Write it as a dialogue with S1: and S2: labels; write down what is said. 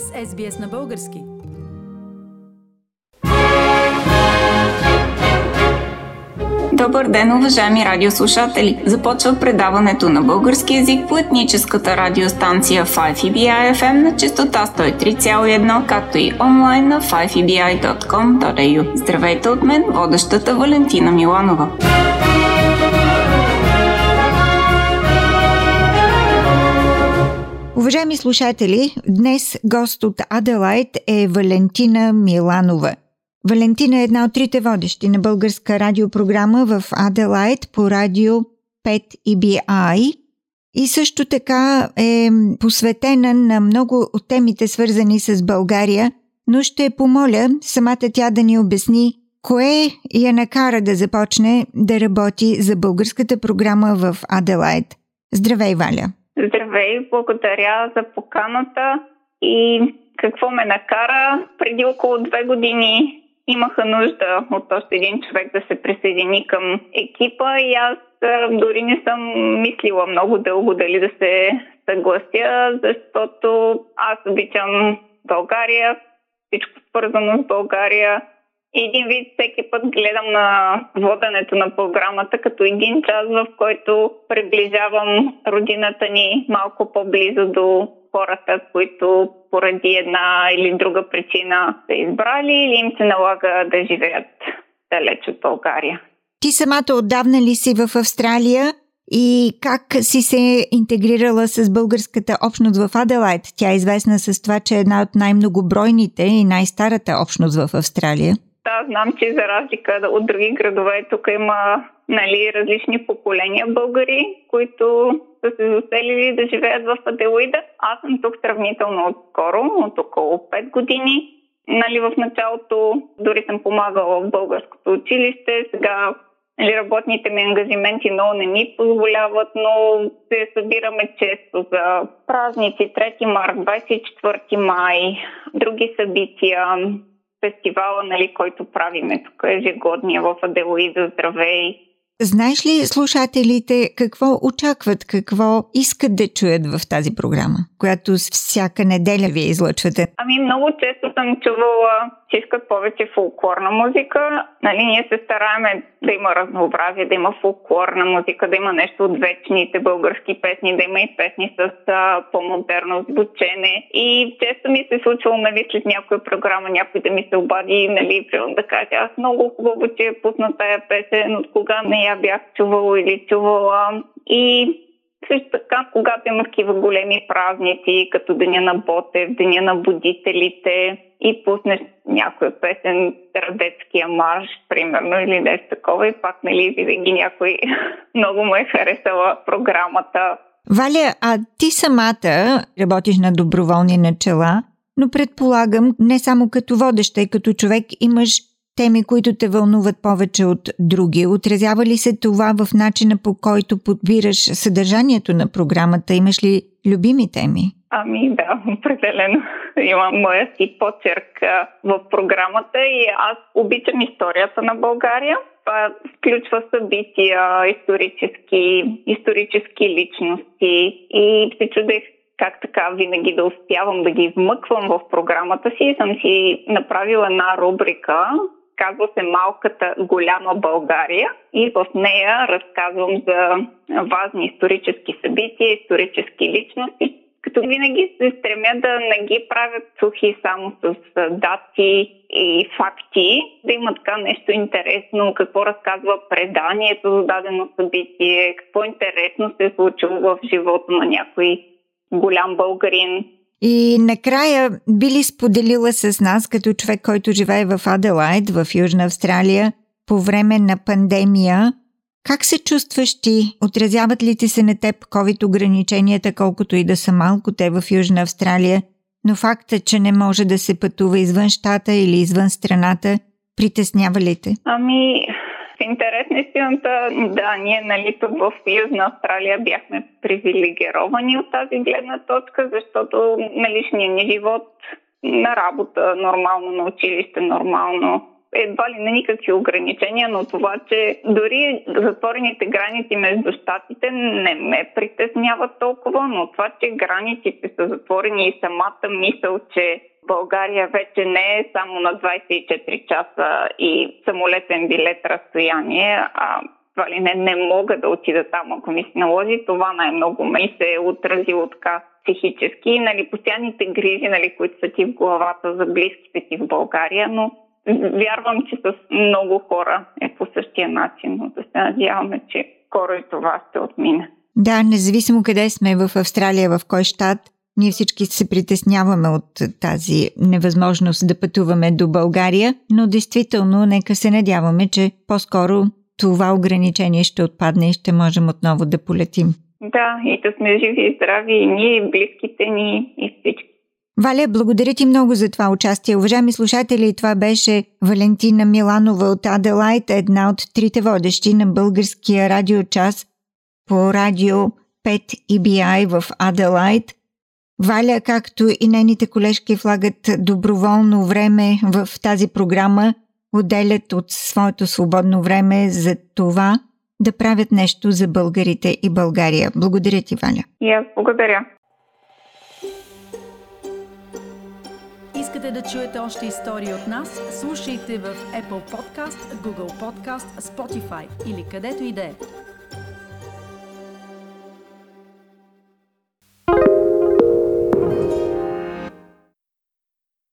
S1: сте с SBS на български. Добър ден, уважаеми радиослушатели! Започва предаването на български язик по етническата радиостанция 5EBI FM на частота 103,1, както и онлайн на 5EBI.com.au. Здравейте от мен, водещата Валентина Миланова.
S2: Уважаеми слушатели, днес гост от Аделайт е Валентина Миланова. Валентина е една от трите водещи на българска радиопрограма в Аделайт по радио 5 EBI и също така е посветена на много от темите свързани с България, но ще помоля самата тя да ни обясни кое я накара да започне да работи за българската програма в Аделайт. Здравей, Валя!
S3: Здравей, благодаря за поканата и какво ме накара. Преди около две години имаха нужда от още един човек да се присъедини към екипа и аз дори не съм мислила много дълго дали да се съглася, защото аз обичам България, всичко свързано с България един вид всеки път гледам на воденето на програмата като един час, в който приближавам родината ни малко по-близо до хората, които поради една или друга причина са избрали или им се налага да живеят далеч от България.
S2: Ти самата отдавна ли си в Австралия и как си се интегрирала с българската общност в Аделайт? Тя е известна с това, че е една от най-многобройните и най-старата общност в Австралия.
S3: Да, знам, че за разлика от други градове, тук има нали, различни поколения българи, които са се заселили да живеят в Аделоида. Аз съм тук сравнително отскоро, от около 5 години. Нали, в началото дори съм помагала в българското училище, сега нали, работните ми ангажименти много не ми позволяват, но се събираме често за празници 3 март, 24 май, други събития фестивала, нали, който правиме тук ежегодния в Аделоиза Здравей.
S2: Знаеш ли слушателите какво очакват, какво искат да чуят в тази програма, която всяка неделя вие излъчвате?
S3: Ами много често съм чувала, че искат повече фолклорна музика. Нали, ние се стараеме да има разнообразие, да има фолклорна музика, да има нещо от вечните български песни, да има и песни с а, по-модерно звучене. И често ми се случвало, нали, след някоя програма някой да ми се обади, нали, да каже, аз много хубаво, че е пусна тая песен, от кога не я бях чувала или чувала. И също така, когато има такива големи празници, като Деня на Ботев, Деня на будителите и пуснеш някоя песен, Радецкия марш, примерно, или нещо такова и пак, нали, винаги някой много му е харесала програмата.
S2: Валя, а ти самата работиш на доброволни начала, но предполагам, не само като водеща, и като човек имаш теми, които те вълнуват повече от други. Отразява ли се това в начина по който подбираш съдържанието на програмата? Имаш ли любими теми?
S3: Ами да, определено. Имам моя си почерк в програмата и аз обичам историята на България. Това включва събития, исторически, исторически личности и се чудех как така винаги да успявам да ги вмъквам в програмата си съм си направила една рубрика, Казва се Малката голяма България и в нея разказвам за важни исторически събития, исторически личности, като винаги се стремя да не ги правят сухи само с дати и факти, да има така нещо интересно, какво разказва преданието за дадено събитие, какво интересно се е случило в живота на някой голям българин.
S2: И накрая би ли споделила с нас, като човек, който живее в Аделайд, в Южна Австралия, по време на пандемия, как се чувстваш ти? Отразяват ли ти се на теб COVID-ограниченията, колкото и да са малко те в Южна Австралия, но факта, че не може да се пътува извън щата или извън страната, притеснява ли те?
S3: Ами, в интерес на истината, да, ние нали, тук в Южна Австралия бяхме привилегировани от тази гледна точка, защото на личния ни живот, на работа нормално, на училище нормално, едва ли на никакви ограничения, но това, че дори затворените граници между щатите не ме притеснява толкова, но това, че границите са затворени и самата мисъл, че България вече не е само на 24 часа и самолетен билет разстояние, а това ли не, не мога да отида там, ако ми се наложи. Това най-много ме се е отразило така психически. Нали, постоянните грижи, нали, които са ти в главата за близките ти в България, но вярвам, че с много хора е по същия начин, но да се надяваме, че скоро и това ще отмине.
S2: Да, независимо къде сме в Австралия, в кой щат, ние всички се притесняваме от тази невъзможност да пътуваме до България, но действително нека се надяваме, че по-скоро това ограничение ще отпадне и ще можем отново да полетим.
S3: Да, и да сме живи и здрави и ние, и близките ни, и всички.
S2: Валя, благодаря ти много за това участие. Уважаеми слушатели, това беше Валентина Миланова от Аделайт, една от трите водещи на българския радиочас по радио 5 EBI в Аделайт. Валя, както и нейните колежки влагат доброволно време в тази програма, отделят от своето свободно време за това да правят нещо за българите и България. Благодаря ти, Валя.
S3: И аз благодаря.
S4: Искате да чуете още истории от нас? Слушайте в Apple Podcast, Google Podcast, Spotify или където и да е.